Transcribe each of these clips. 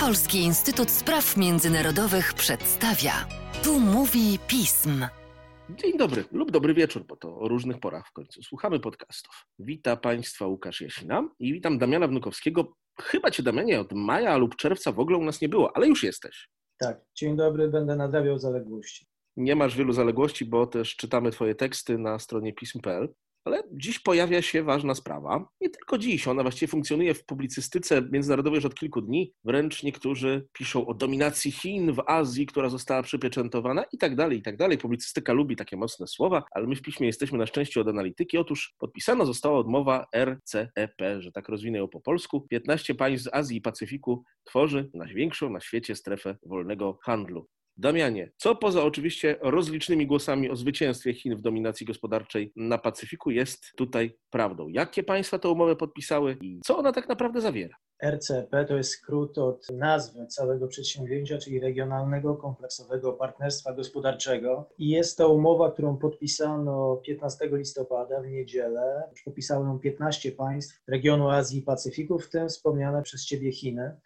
Polski Instytut Spraw Międzynarodowych przedstawia. Tu mówi pism. Dzień dobry lub dobry wieczór, bo to o różnych porach w końcu. Słuchamy podcastów. Witam Państwa Łukasz Jasina i witam Damiana Wnukowskiego. Chyba Cię, Damianie, od maja lub czerwca w ogóle u nas nie było, ale już jesteś. Tak, dzień dobry, będę nadrabiał zaległości. Nie masz wielu zaległości, bo też czytamy Twoje teksty na stronie pism.pl. Ale dziś pojawia się ważna sprawa. Nie tylko dziś, ona właściwie funkcjonuje w publicystyce międzynarodowej już od kilku dni. Wręcz niektórzy piszą o dominacji Chin w Azji, która została przypieczętowana i tak dalej, i tak dalej. Publicystyka lubi takie mocne słowa, ale my w piśmie jesteśmy na szczęście od analityki. Otóż podpisana została odmowa RCEP, że tak rozwinę ją po polsku. 15 państw z Azji i Pacyfiku tworzy największą na świecie strefę wolnego handlu. Damianie, co poza oczywiście rozlicznymi głosami o zwycięstwie Chin w dominacji gospodarczej na Pacyfiku jest tutaj prawdą? Jakie państwa tę umowę podpisały i co ona tak naprawdę zawiera? RCP to jest skrót od nazwy całego przedsięwzięcia, czyli Regionalnego Kompleksowego Partnerstwa Gospodarczego. I jest to umowa, którą podpisano 15 listopada w niedzielę. Podpisało ją 15 państw regionu Azji i Pacyfiku, w tym wspomniane przez Ciebie Chiny.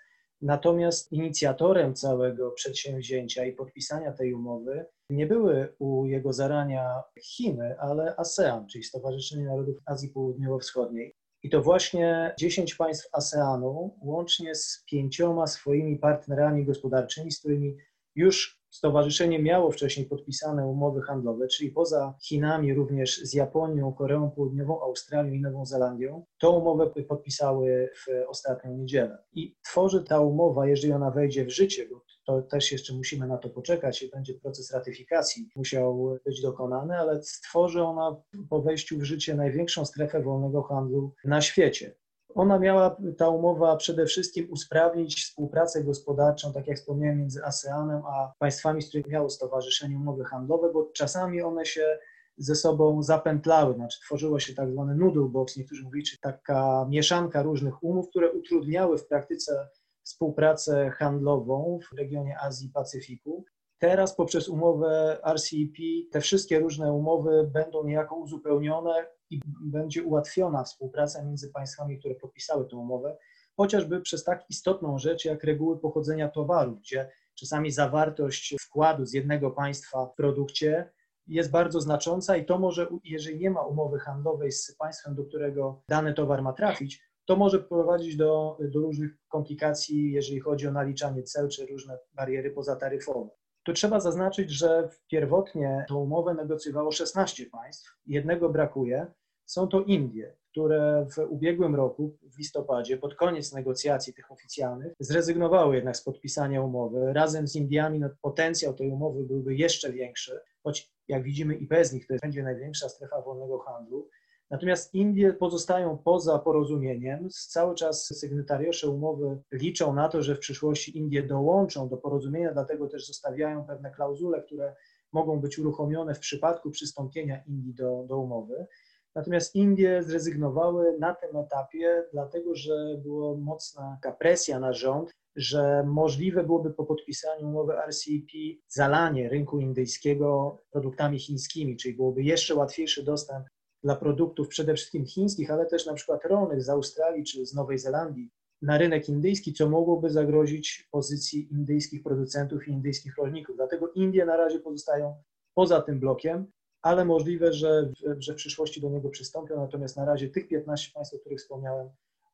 Natomiast inicjatorem całego przedsięwzięcia i podpisania tej umowy nie były u jego zarania Chiny, ale ASEAN, czyli Stowarzyszenie Narodów Azji Południowo-Wschodniej. I to właśnie 10 państw ASEANu, łącznie z pięcioma swoimi partnerami gospodarczymi, z którymi już Stowarzyszenie miało wcześniej podpisane umowy handlowe, czyli poza Chinami również z Japonią, Koreą Południową, Australią i Nową Zelandią. Tą umowę podpisały w ostatnią niedzielę. I tworzy ta umowa, jeżeli ona wejdzie w życie, bo to też jeszcze musimy na to poczekać będzie proces ratyfikacji musiał być dokonany, ale stworzy ona po wejściu w życie największą strefę wolnego handlu na świecie. Ona miała, ta umowa przede wszystkim usprawnić współpracę gospodarczą, tak jak wspomniałem, między ASEANem a państwami, z których miało stowarzyszenie umowy handlowe, bo czasami one się ze sobą zapętlały, znaczy tworzyło się tak zwany noodle box, niektórzy mówili, czy taka mieszanka różnych umów, które utrudniały w praktyce współpracę handlową w regionie Azji i Pacyfiku. Teraz poprzez umowę RCEP te wszystkie różne umowy będą niejako uzupełnione i będzie ułatwiona współpraca między państwami, które podpisały tę umowę, chociażby przez tak istotną rzecz jak reguły pochodzenia towaru, gdzie czasami zawartość wkładu z jednego państwa w produkcie jest bardzo znacząca i to może, jeżeli nie ma umowy handlowej z państwem, do którego dany towar ma trafić, to może prowadzić do, do różnych komplikacji, jeżeli chodzi o naliczanie cel czy różne bariery pozataryfowe. Tu trzeba zaznaczyć, że pierwotnie tą umowę negocjowało 16 państw, jednego brakuje. Są to Indie, które w ubiegłym roku, w listopadzie, pod koniec negocjacji tych oficjalnych, zrezygnowały jednak z podpisania umowy. Razem z Indiami no, potencjał tej umowy byłby jeszcze większy, choć jak widzimy i bez nich to będzie największa strefa wolnego handlu. Natomiast Indie pozostają poza porozumieniem. Cały czas sygnatariusze umowy liczą na to, że w przyszłości Indie dołączą do porozumienia, dlatego też zostawiają pewne klauzule, które mogą być uruchomione w przypadku przystąpienia Indii do, do umowy. Natomiast Indie zrezygnowały na tym etapie, dlatego że była mocna presja na rząd, że możliwe byłoby po podpisaniu umowy RCEP zalanie rynku indyjskiego produktami chińskimi, czyli byłoby jeszcze łatwiejszy dostęp dla produktów przede wszystkim chińskich, ale też na przykład rolnych z Australii czy z Nowej Zelandii na rynek indyjski, co mogłoby zagrozić pozycji indyjskich producentów i indyjskich rolników. Dlatego Indie na razie pozostają poza tym blokiem, ale możliwe, że w, że w przyszłości do niego przystąpią. Natomiast na razie tych 15 państw, o których wspomniałem,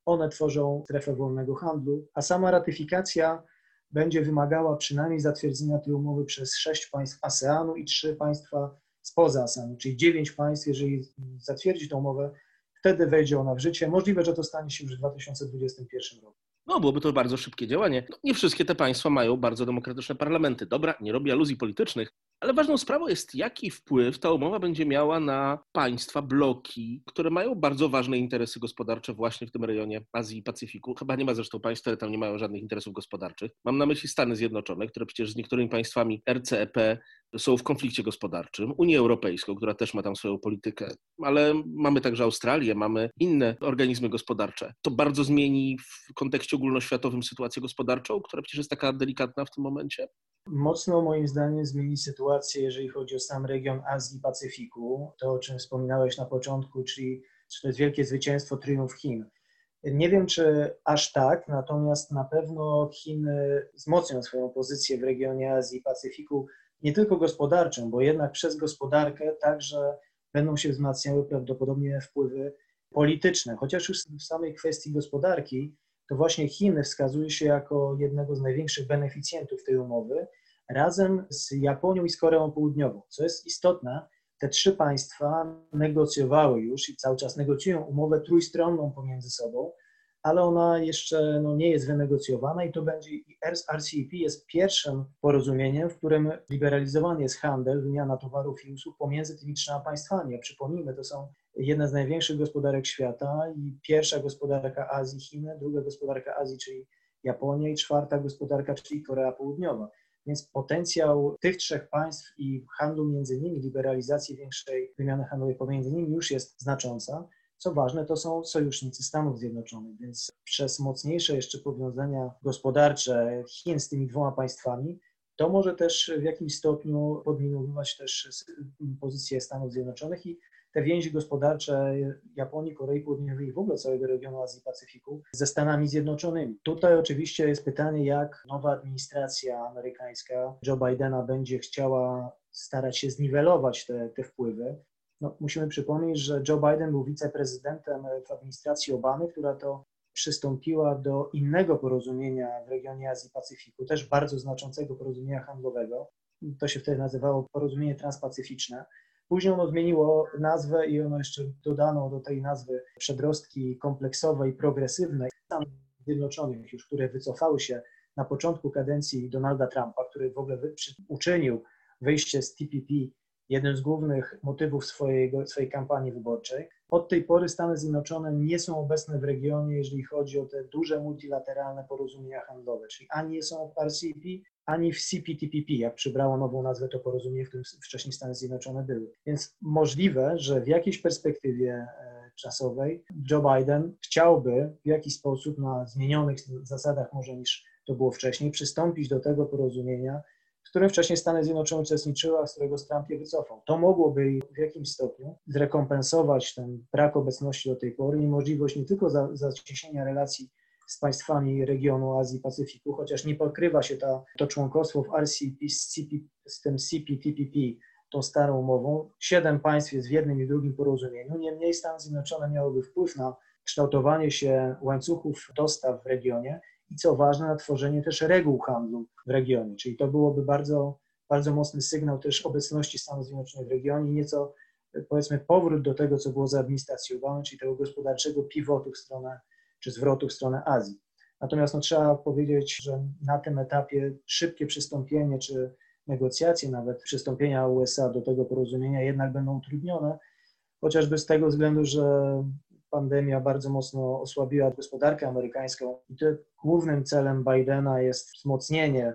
one tworzą strefę wolnego handlu, a sama ratyfikacja będzie wymagała przynajmniej zatwierdzenia tej umowy przez sześć państw ASEANu i trzy państwa spoza ASEANu, czyli dziewięć państw, jeżeli zatwierdzi tę umowę, wtedy wejdzie ona w życie. Możliwe, że to stanie się już w 2021 roku. No, byłoby to bardzo szybkie działanie. No, nie wszystkie te państwa mają bardzo demokratyczne parlamenty. Dobra, nie robię aluzji politycznych, ale ważną sprawą jest, jaki wpływ ta umowa będzie miała na państwa, bloki, które mają bardzo ważne interesy gospodarcze właśnie w tym rejonie Azji i Pacyfiku. Chyba nie ma zresztą państw, które tam nie mają żadnych interesów gospodarczych. Mam na myśli Stany Zjednoczone, które przecież z niektórymi państwami RCEP są w konflikcie gospodarczym, Unię Europejską, która też ma tam swoją politykę, ale mamy także Australię, mamy inne organizmy gospodarcze. To bardzo zmieni w kontekście ogólnoświatowym sytuację gospodarczą, która przecież jest taka delikatna w tym momencie. Mocno moim zdaniem zmieni sytuację, jeżeli chodzi o sam region Azji i Pacyfiku. To, o czym wspominałeś na początku, czyli to jest wielkie zwycięstwo triumf Chin. Nie wiem, czy aż tak, natomiast na pewno Chiny wzmocnią swoją pozycję w regionie Azji i Pacyfiku, nie tylko gospodarczą, bo jednak przez gospodarkę także będą się wzmacniały prawdopodobnie wpływy polityczne. Chociaż już w samej kwestii gospodarki, to właśnie Chiny wskazuje się jako jednego z największych beneficjentów tej umowy, razem z Japonią i z Koreą Południową. Co jest istotne, te trzy państwa negocjowały już i cały czas negocjują umowę trójstronną pomiędzy sobą, ale ona jeszcze no, nie jest wynegocjowana i to będzie, RCEP jest pierwszym porozumieniem, w którym liberalizowany jest handel, wymiana towarów i usług pomiędzy tymi trzema państwami. A przypomnijmy, to są jedna z największych gospodarek świata i pierwsza gospodarka Azji Chiny, druga gospodarka Azji, czyli Japonia i czwarta gospodarka, czyli Korea Południowa. Więc potencjał tych trzech państw i handlu między nimi, liberalizacji większej wymiany handlowej pomiędzy nimi już jest znacząca. Co ważne, to są sojusznicy Stanów Zjednoczonych, więc przez mocniejsze jeszcze powiązania gospodarcze Chin z tymi dwoma państwami, to może też w jakimś stopniu podminowywać też pozycję Stanów Zjednoczonych i te więzi gospodarcze Japonii, Korei Południowej i w ogóle całego regionu Azji Pacyfiku ze Stanami Zjednoczonymi. Tutaj oczywiście jest pytanie, jak nowa administracja amerykańska Joe Bidena będzie chciała starać się zniwelować te, te wpływy. No, musimy przypomnieć, że Joe Biden był wiceprezydentem w administracji Obamy, która to przystąpiła do innego porozumienia w regionie Azji Pacyfiku, też bardzo znaczącego porozumienia handlowego. To się wtedy nazywało porozumienie transpacyficzne. Później ono zmieniło nazwę i ono jeszcze dodano do tej nazwy przedrostki kompleksowej, progresywnej Stanów Zjednoczonych, już które wycofały się na początku kadencji Donalda Trumpa, który w ogóle uczynił wyjście z TPP jednym z głównych motywów swojej, swojej kampanii wyborczej. Od tej pory Stany Zjednoczone nie są obecne w regionie, jeżeli chodzi o te duże multilateralne porozumienia handlowe, czyli ani nie są w ani w CPTPP, jak przybrało nową nazwę to porozumienie, w którym wcześniej Stany Zjednoczone były. Więc możliwe, że w jakiejś perspektywie e, czasowej Joe Biden chciałby w jakiś sposób na zmienionych zasadach może niż to było wcześniej, przystąpić do tego porozumienia, w którym wcześniej Stany Zjednoczone uczestniczyły, a z którego Trump je wycofał. To mogłoby w jakimś stopniu zrekompensować ten brak obecności do tej pory i możliwość nie tylko zacieśnienia relacji z państwami regionu Azji i Pacyfiku, chociaż nie pokrywa się ta, to członkostwo w RCP z, CP, z tym CPTPP, tą starą umową. Siedem państw jest w jednym i drugim porozumieniu. Niemniej Stany Zjednoczone miałyby wpływ na kształtowanie się łańcuchów dostaw w regionie i co ważne, na tworzenie też reguł handlu w regionie. Czyli to byłoby bardzo, bardzo mocny sygnał też obecności Stanów Zjednoczonych w regionie, nieco powiedzmy powrót do tego, co było za administracji Obamy, czyli tego gospodarczego pivotu w stronę czy zwrotu w stronę Azji. Natomiast no, trzeba powiedzieć, że na tym etapie szybkie przystąpienie, czy negocjacje nawet przystąpienia USA do tego porozumienia jednak będą utrudnione, chociażby z tego względu, że pandemia bardzo mocno osłabiła gospodarkę amerykańską i to głównym celem Bidena jest wzmocnienie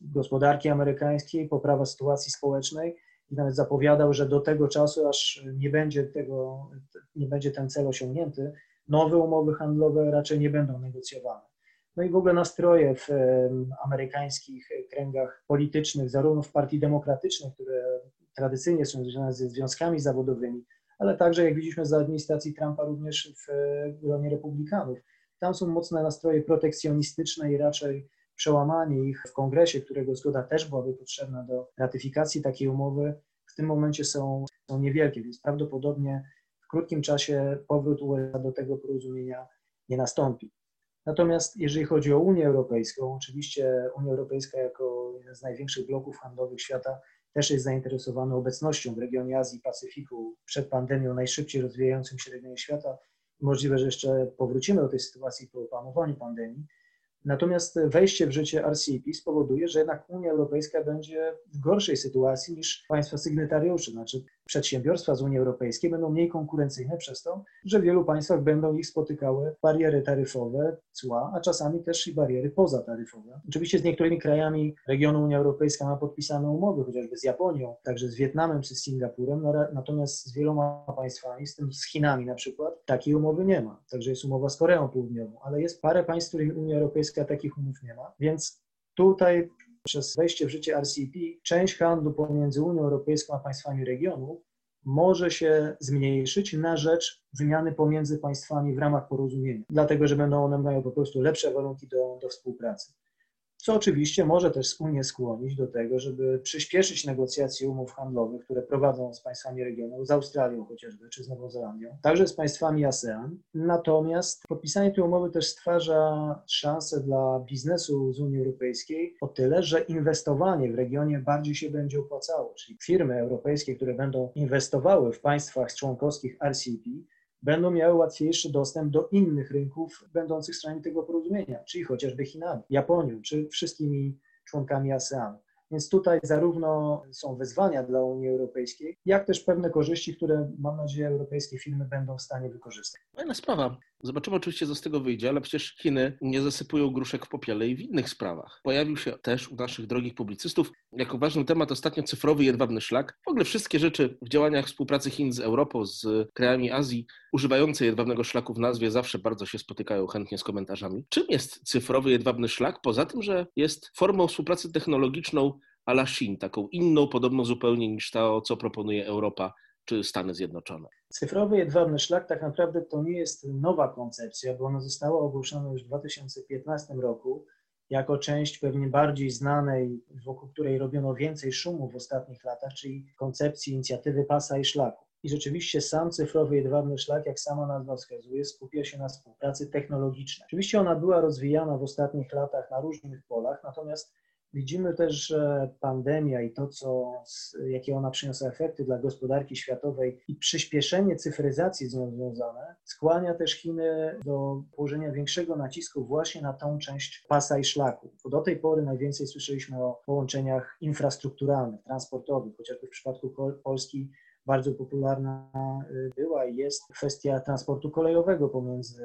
gospodarki amerykańskiej, poprawa sytuacji społecznej i nawet zapowiadał, że do tego czasu, aż nie będzie, tego, nie będzie ten cel osiągnięty, nowe umowy handlowe raczej nie będą negocjowane. No i w ogóle nastroje w amerykańskich kręgach politycznych, zarówno w partii demokratycznej, które tradycyjnie są związane ze związkami zawodowymi, ale także, jak widzieliśmy za administracji Trumpa, również w gronie republikanów. Tam są mocne nastroje protekcjonistyczne i raczej przełamanie ich w kongresie, którego zgoda też byłaby potrzebna do ratyfikacji takiej umowy, w tym momencie są, są niewielkie, więc prawdopodobnie w krótkim czasie powrót USA do tego porozumienia nie nastąpi. Natomiast jeżeli chodzi o Unię Europejską, oczywiście Unia Europejska jako jeden z największych bloków handlowych świata też jest zainteresowana obecnością w regionie Azji i Pacyfiku przed pandemią, najszybciej rozwijającym się regionie świata. Możliwe, że jeszcze powrócimy do tej sytuacji po opanowaniu pandemii. Natomiast wejście w życie RCEP spowoduje, że jednak Unia Europejska będzie w gorszej sytuacji niż państwa sygnatariusze, znaczy przedsiębiorstwa z Unii Europejskiej będą mniej konkurencyjne przez to, że w wielu państwach będą ich spotykały bariery taryfowe, cła, a czasami też i bariery pozataryfowe. Oczywiście z niektórymi krajami regionu Unia Europejska ma podpisane umowy, chociażby z Japonią, także z Wietnamem czy z Singapurem, natomiast z wieloma państwami, z tym z Chinami na przykład, takiej umowy nie ma. Także jest umowa z Koreą Południową, ale jest parę państw, z którymi Unia Europejska takich umów nie ma, więc tutaj przez wejście w życie RCEP część handlu pomiędzy Unią Europejską a państwami regionu może się zmniejszyć na rzecz wymiany pomiędzy państwami w ramach porozumienia, dlatego że będą one mają po prostu lepsze warunki do, do współpracy co oczywiście może też Unię skłonić do tego, żeby przyspieszyć negocjacje umów handlowych, które prowadzą z państwami regionu, z Australią chociażby, czy z Nową Zelandią, także z państwami ASEAN. Natomiast podpisanie tej umowy też stwarza szansę dla biznesu z Unii Europejskiej o tyle, że inwestowanie w regionie bardziej się będzie opłacało, czyli firmy europejskie, które będą inwestowały w państwach członkowskich RCP, będą miały łatwiejszy dostęp do innych rynków będących stronami tego porozumienia, czyli chociażby Chinami, Japonią, czy wszystkimi członkami ASEAN. Więc tutaj zarówno są wyzwania dla Unii Europejskiej, jak też pewne korzyści, które mam nadzieję europejskie firmy będą w stanie wykorzystać. Fajna sprawa. Zobaczymy oczywiście, co z tego wyjdzie, ale przecież Chiny nie zasypują gruszek w popiele i w innych sprawach. Pojawił się też u naszych drogich publicystów jako ważny temat ostatnio cyfrowy jedwabny szlak. W ogóle wszystkie rzeczy w działaniach współpracy Chin z Europą, z krajami Azji, używające jedwabnego szlaku w nazwie, zawsze bardzo się spotykają chętnie z komentarzami. Czym jest cyfrowy jedwabny szlak? Poza tym, że jest formą współpracy technologiczną a la Chin, taką inną, podobno zupełnie niż to, co proponuje Europa czy Stany Zjednoczone. Cyfrowy jedwabny szlak tak naprawdę to nie jest nowa koncepcja, bo ona została ogłoszona już w 2015 roku jako część pewnie bardziej znanej, wokół której robiono więcej szumu w ostatnich latach, czyli koncepcji inicjatywy pasa i szlaku. I rzeczywiście sam cyfrowy jedwabny szlak, jak sama nazwa wskazuje, skupia się na współpracy technologicznej. Oczywiście ona była rozwijana w ostatnich latach na różnych polach, natomiast Widzimy też, że pandemia i to, co, jakie ona przyniosła efekty dla gospodarki światowej i przyspieszenie cyfryzacji z nią związane, skłania też Chiny do położenia większego nacisku właśnie na tą część pasa i szlaku. Bo do tej pory najwięcej słyszeliśmy o połączeniach infrastrukturalnych, transportowych, chociażby w przypadku Polski bardzo popularna y, była i jest kwestia transportu kolejowego pomiędzy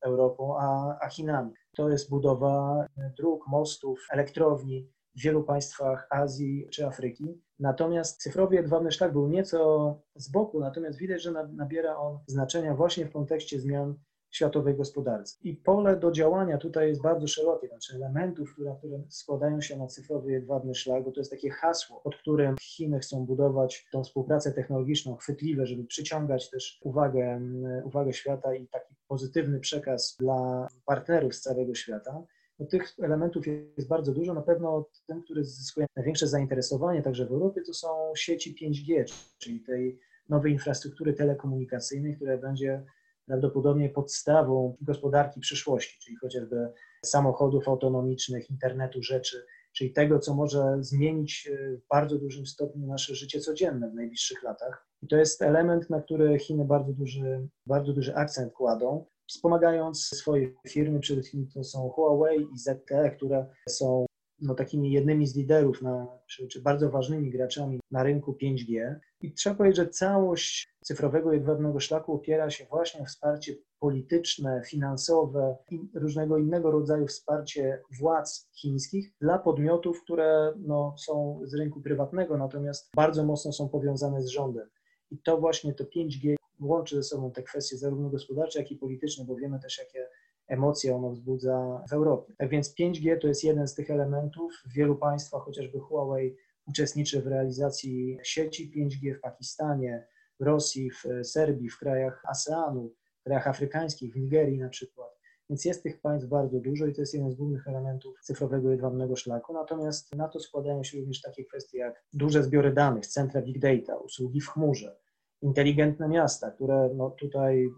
Europą a, a Chinami. To jest budowa dróg, mostów, elektrowni w wielu państwach Azji czy Afryki. Natomiast cyfrowy jedwabny szlak był nieco z boku, natomiast widać, że nabiera on znaczenia właśnie w kontekście zmian światowej gospodarce. I pole do działania tutaj jest bardzo szerokie, znaczy elementów, które, które składają się na cyfrowy jedwabny szlak, bo to jest takie hasło, pod którym Chiny chcą budować tą współpracę technologiczną chwytliwe, żeby przyciągać też uwagę, uwagę świata i taki pozytywny przekaz dla partnerów z całego świata. No, tych elementów jest bardzo dużo. Na pewno tym, który zyskuje największe zainteresowanie także w Europie, to są sieci 5G, czyli tej nowej infrastruktury telekomunikacyjnej, która będzie prawdopodobnie podstawą gospodarki przyszłości, czyli chociażby samochodów autonomicznych, internetu rzeczy, czyli tego, co może zmienić e, w bardzo dużym stopniu nasze życie codzienne w najbliższych latach. I to jest element, na który Chiny bardzo duży, bardzo duży akcent kładą, wspomagając swoje firmy, przede wszystkim to są Huawei i ZTE, które są no, takimi jednymi z liderów, na, czy, czy bardzo ważnymi graczami na rynku 5G. I trzeba powiedzieć, że całość cyfrowego jedwabnego szlaku opiera się właśnie o wsparcie polityczne, finansowe i różnego innego rodzaju wsparcie władz chińskich dla podmiotów, które no, są z rynku prywatnego, natomiast bardzo mocno są powiązane z rządem. I to właśnie to 5G łączy ze sobą te kwestie zarówno gospodarcze, jak i polityczne, bo wiemy też, jakie emocje ono wzbudza w Europie. Tak więc 5G to jest jeden z tych elementów. W wielu państwach, chociażby Huawei, uczestniczy w realizacji sieci 5G w Pakistanie, w Rosji, w Serbii, w krajach ASEANu, w krajach afrykańskich, w Nigerii na przykład. Więc jest tych państw bardzo dużo i to jest jeden z głównych elementów cyfrowego jedwabnego szlaku. Natomiast na to składają się również takie kwestie jak duże zbiory danych, centra big data, usługi w chmurze, inteligentne miasta, które no tutaj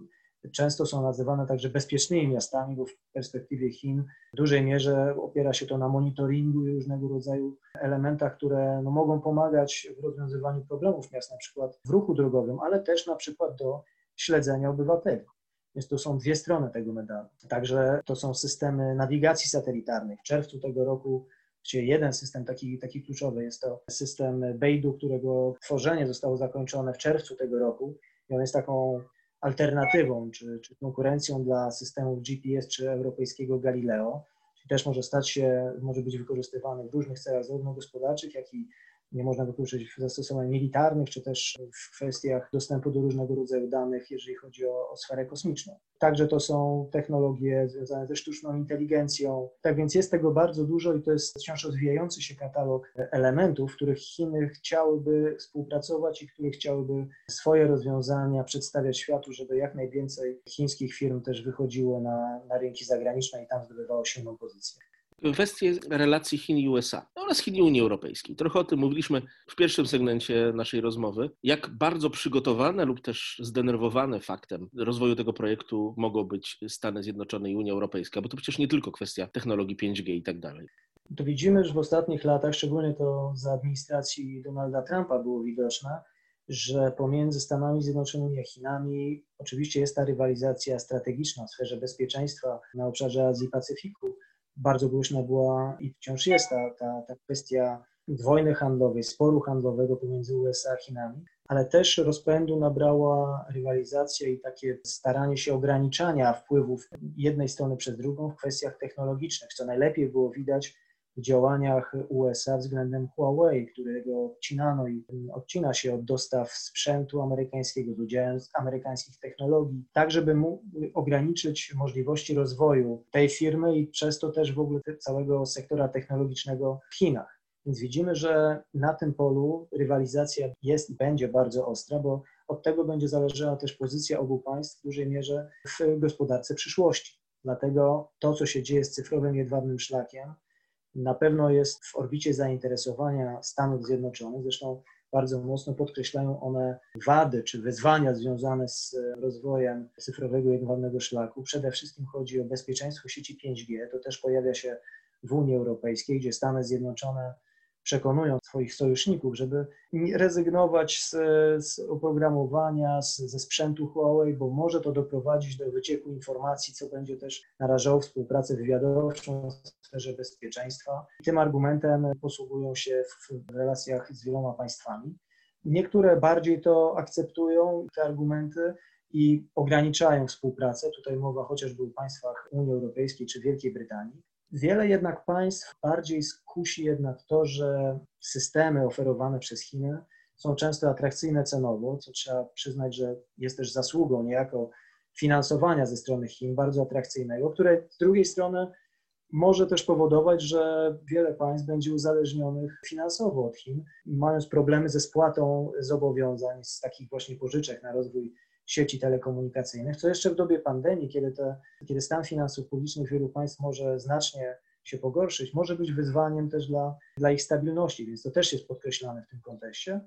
często są nazywane także bezpiecznymi miastami, bo w perspektywie Chin w dużej mierze opiera się to na monitoringu i różnego rodzaju elementach, które no, mogą pomagać w rozwiązywaniu problemów miast, na przykład w ruchu drogowym, ale też na przykład do śledzenia obywateli. Więc to są dwie strony tego medalu. Także to są systemy nawigacji satelitarnej. W czerwcu tego roku Właściwie jeden system taki, taki kluczowy jest to system Beidu, którego tworzenie zostało zakończone w czerwcu tego roku i on jest taką alternatywą czy, czy konkurencją dla systemów GPS czy europejskiego Galileo. Czyli też może stać się, może być wykorzystywany w różnych celach zarówno gospodarczych, jak i nie można wykluczyć w zastosowań militarnych, czy też w kwestiach dostępu do różnego rodzaju danych, jeżeli chodzi o, o sferę kosmiczną. Także to są technologie związane ze sztuczną inteligencją. Tak więc jest tego bardzo dużo i to jest wciąż rozwijający się katalog elementów, w których Chiny chciałyby współpracować i które chciałyby swoje rozwiązania przedstawiać światu, żeby jak najwięcej chińskich firm też wychodziło na, na rynki zagraniczne i tam zdobywało silną pozycję kwestie relacji Chin i USA oraz Chin i Unii Europejskiej. Trochę o tym mówiliśmy w pierwszym segmencie naszej rozmowy. Jak bardzo przygotowane lub też zdenerwowane faktem rozwoju tego projektu mogą być Stany Zjednoczone i Unia Europejska, bo to przecież nie tylko kwestia technologii 5G i tak dalej. To widzimy, że w ostatnich latach, szczególnie to za administracji Donalda Trumpa było widoczne, że pomiędzy Stanami Zjednoczonymi a Chinami oczywiście jest ta rywalizacja strategiczna w sferze bezpieczeństwa na obszarze Azji i Pacyfiku, bardzo głośna była i wciąż jest ta, ta, ta kwestia wojny handlowej, sporu handlowego pomiędzy USA a Chinami, ale też rozpędu nabrała rywalizacja i takie staranie się ograniczania wpływów jednej strony przez drugą w kwestiach technologicznych, co najlepiej było widać działaniach USA względem Huawei, którego odcinano i odcina się od dostaw sprzętu amerykańskiego, do działań amerykańskich technologii, tak żeby ograniczyć możliwości rozwoju tej firmy i przez to też w ogóle całego sektora technologicznego w Chinach. Więc widzimy, że na tym polu rywalizacja jest i będzie bardzo ostra, bo od tego będzie zależała też pozycja obu państw w dużej mierze w gospodarce przyszłości. Dlatego to, co się dzieje z cyfrowym jedwabnym szlakiem, na pewno jest w orbicie zainteresowania Stanów Zjednoczonych. Zresztą bardzo mocno podkreślają one wady czy wyzwania związane z rozwojem cyfrowego jedwabnego szlaku. Przede wszystkim chodzi o bezpieczeństwo sieci 5G. To też pojawia się w Unii Europejskiej, gdzie Stany Zjednoczone przekonują swoich sojuszników, żeby rezygnować z, z oprogramowania, z, ze sprzętu Huawei, bo może to doprowadzić do wycieku informacji, co będzie też narażało współpracę wywiadowczą w sferze bezpieczeństwa. Tym argumentem posługują się w relacjach z wieloma państwami. Niektóre bardziej to akceptują, te argumenty, i ograniczają współpracę. Tutaj mowa chociażby o państwach Unii Europejskiej czy Wielkiej Brytanii. Wiele jednak państw bardziej skusi jednak to, że systemy oferowane przez Chiny są często atrakcyjne cenowo, co trzeba przyznać, że jest też zasługą niejako finansowania ze strony Chin bardzo atrakcyjnego, które z drugiej strony może też powodować, że wiele państw będzie uzależnionych finansowo od Chin, mając problemy ze spłatą zobowiązań z takich właśnie pożyczek na rozwój sieci telekomunikacyjnych, co jeszcze w dobie pandemii, kiedy, te, kiedy stan finansów publicznych wielu państw może znacznie się pogorszyć, może być wyzwaniem też dla, dla ich stabilności, więc to też jest podkreślane w tym kontekście.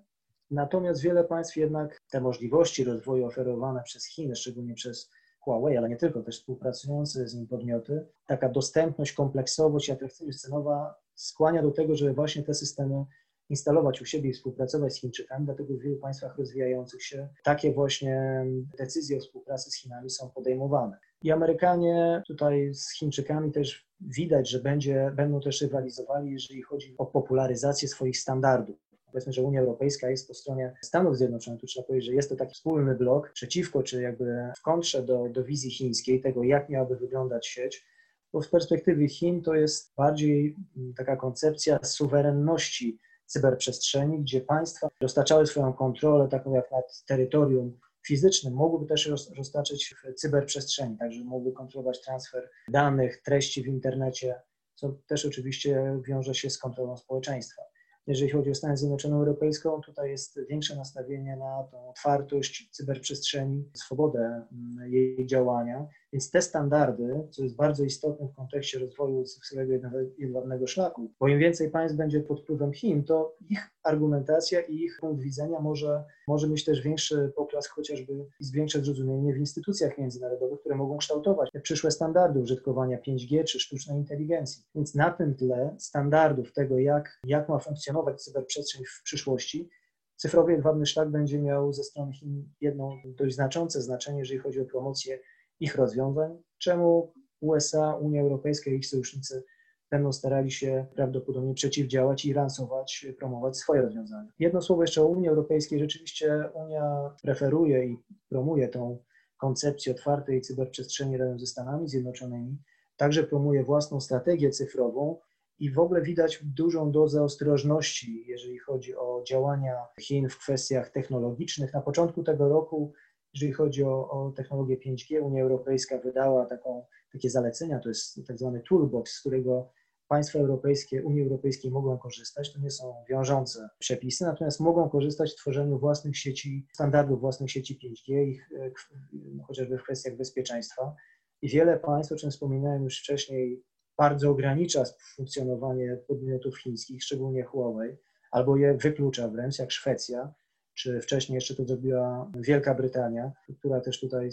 Natomiast wiele państw jednak te możliwości rozwoju oferowane przez Chiny, szczególnie przez Huawei, ale nie tylko, też współpracujące z nim podmioty, taka dostępność, kompleksowość i atrakcyjność cenowa skłania do tego, żeby właśnie te systemy instalować u siebie i współpracować z Chińczykami, dlatego w wielu państwach rozwijających się takie właśnie decyzje o współpracy z Chinami są podejmowane. I Amerykanie tutaj z Chińczykami też widać, że będzie, będą też rywalizowali, jeżeli chodzi o popularyzację swoich standardów. Powiedzmy, że Unia Europejska jest po stronie Stanów Zjednoczonych, tu trzeba powiedzieć, że jest to taki wspólny blok przeciwko, czy jakby w kontrze do, do wizji chińskiej, tego jak miałaby wyglądać sieć, bo w perspektywie Chin to jest bardziej taka koncepcja suwerenności cyberprzestrzeni, gdzie państwa dostarczały swoją kontrolę, taką jak nad terytorium fizycznym, mogłyby też roztaczać w cyberprzestrzeni, także mogły kontrolować transfer danych, treści w internecie, co też oczywiście wiąże się z kontrolą społeczeństwa. Jeżeli chodzi o Stany Zjednoczone Europejską, tutaj jest większe nastawienie na tą otwartość cyberprzestrzeni, swobodę mm, jej działania, więc te standardy, co jest bardzo istotne w kontekście rozwoju cyfrowego jedwabnego szlaku, bo im więcej państw będzie pod wpływem Chin, to ich argumentacja i ich punkt widzenia może, może mieć też większy poklask chociażby i większe zrozumienie w instytucjach międzynarodowych, które mogą kształtować przyszłe standardy użytkowania 5G czy sztucznej inteligencji. Więc na tym tle standardów tego, jak, jak ma funkcjonować cyberprzestrzeń w przyszłości, cyfrowy jedwabny szlak będzie miał ze strony Chin jedno dość znaczące znaczenie, jeżeli chodzi o promocję ich rozwiązań, czemu USA, Unia Europejska i ich sojusznicy będą starali się prawdopodobnie przeciwdziałać i lansować, promować swoje rozwiązania. Jedno słowo jeszcze o Unii Europejskiej. Rzeczywiście Unia preferuje i promuje tą koncepcję otwartej cyberprzestrzeni razem ze Stanami Zjednoczonymi. Także promuje własną strategię cyfrową i w ogóle widać dużą dozę ostrożności, jeżeli chodzi o działania Chin w kwestiach technologicznych. Na początku tego roku, jeżeli chodzi o, o technologię 5G, Unia Europejska wydała taką, takie zalecenia, to jest tak zwany toolbox, z którego państwa europejskie, Unii Europejskiej mogą korzystać. To nie są wiążące przepisy, natomiast mogą korzystać w tworzeniu własnych sieci, standardów własnych sieci 5G, ich, e, no, chociażby w kwestiach bezpieczeństwa. I wiele państw, o czym wspominałem już wcześniej, bardzo ogranicza funkcjonowanie podmiotów chińskich, szczególnie Huawei, albo je wyklucza wręcz, jak Szwecja, czy wcześniej jeszcze to zrobiła Wielka Brytania, która też tutaj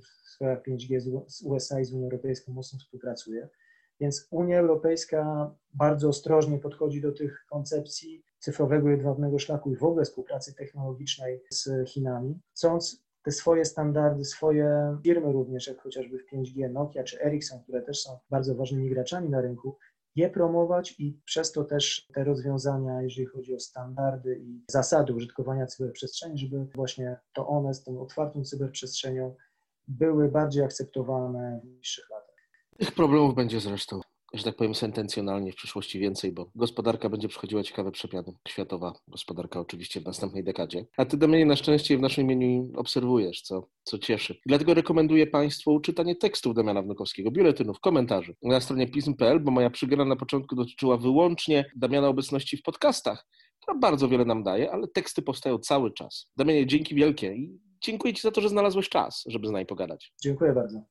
w sprawach 5G z USA i z Unią Europejską mocno współpracuje. Więc Unia Europejska bardzo ostrożnie podchodzi do tych koncepcji cyfrowego jedwabnego szlaku i w ogóle współpracy technologicznej z Chinami, chcąc te swoje standardy, swoje firmy również, jak chociażby w 5G Nokia czy Ericsson, które też są bardzo ważnymi graczami na rynku, je promować i przez to też te rozwiązania, jeżeli chodzi o standardy i zasady użytkowania cyberprzestrzeni, żeby właśnie to one z tą otwartą cyberprzestrzenią były bardziej akceptowane w niższych latach. Tych problemów będzie zresztą że tak powiem, sentencjonalnie w przyszłości więcej, bo gospodarka będzie przechodziła ciekawe przemiany. Światowa gospodarka oczywiście w następnej dekadzie. A ty, Damianie, na szczęście w naszym imieniu obserwujesz, co, co cieszy. Dlatego rekomenduję Państwu czytanie tekstów Damiana Wnukowskiego, biuletynów, komentarzy na stronie pism.pl, bo moja przygrana na początku dotyczyła wyłącznie Damiana obecności w podcastach, która bardzo wiele nam daje, ale teksty powstają cały czas. Damianie, dzięki wielkie i dziękuję Ci za to, że znalazłeś czas, żeby z nami pogadać. Dziękuję bardzo.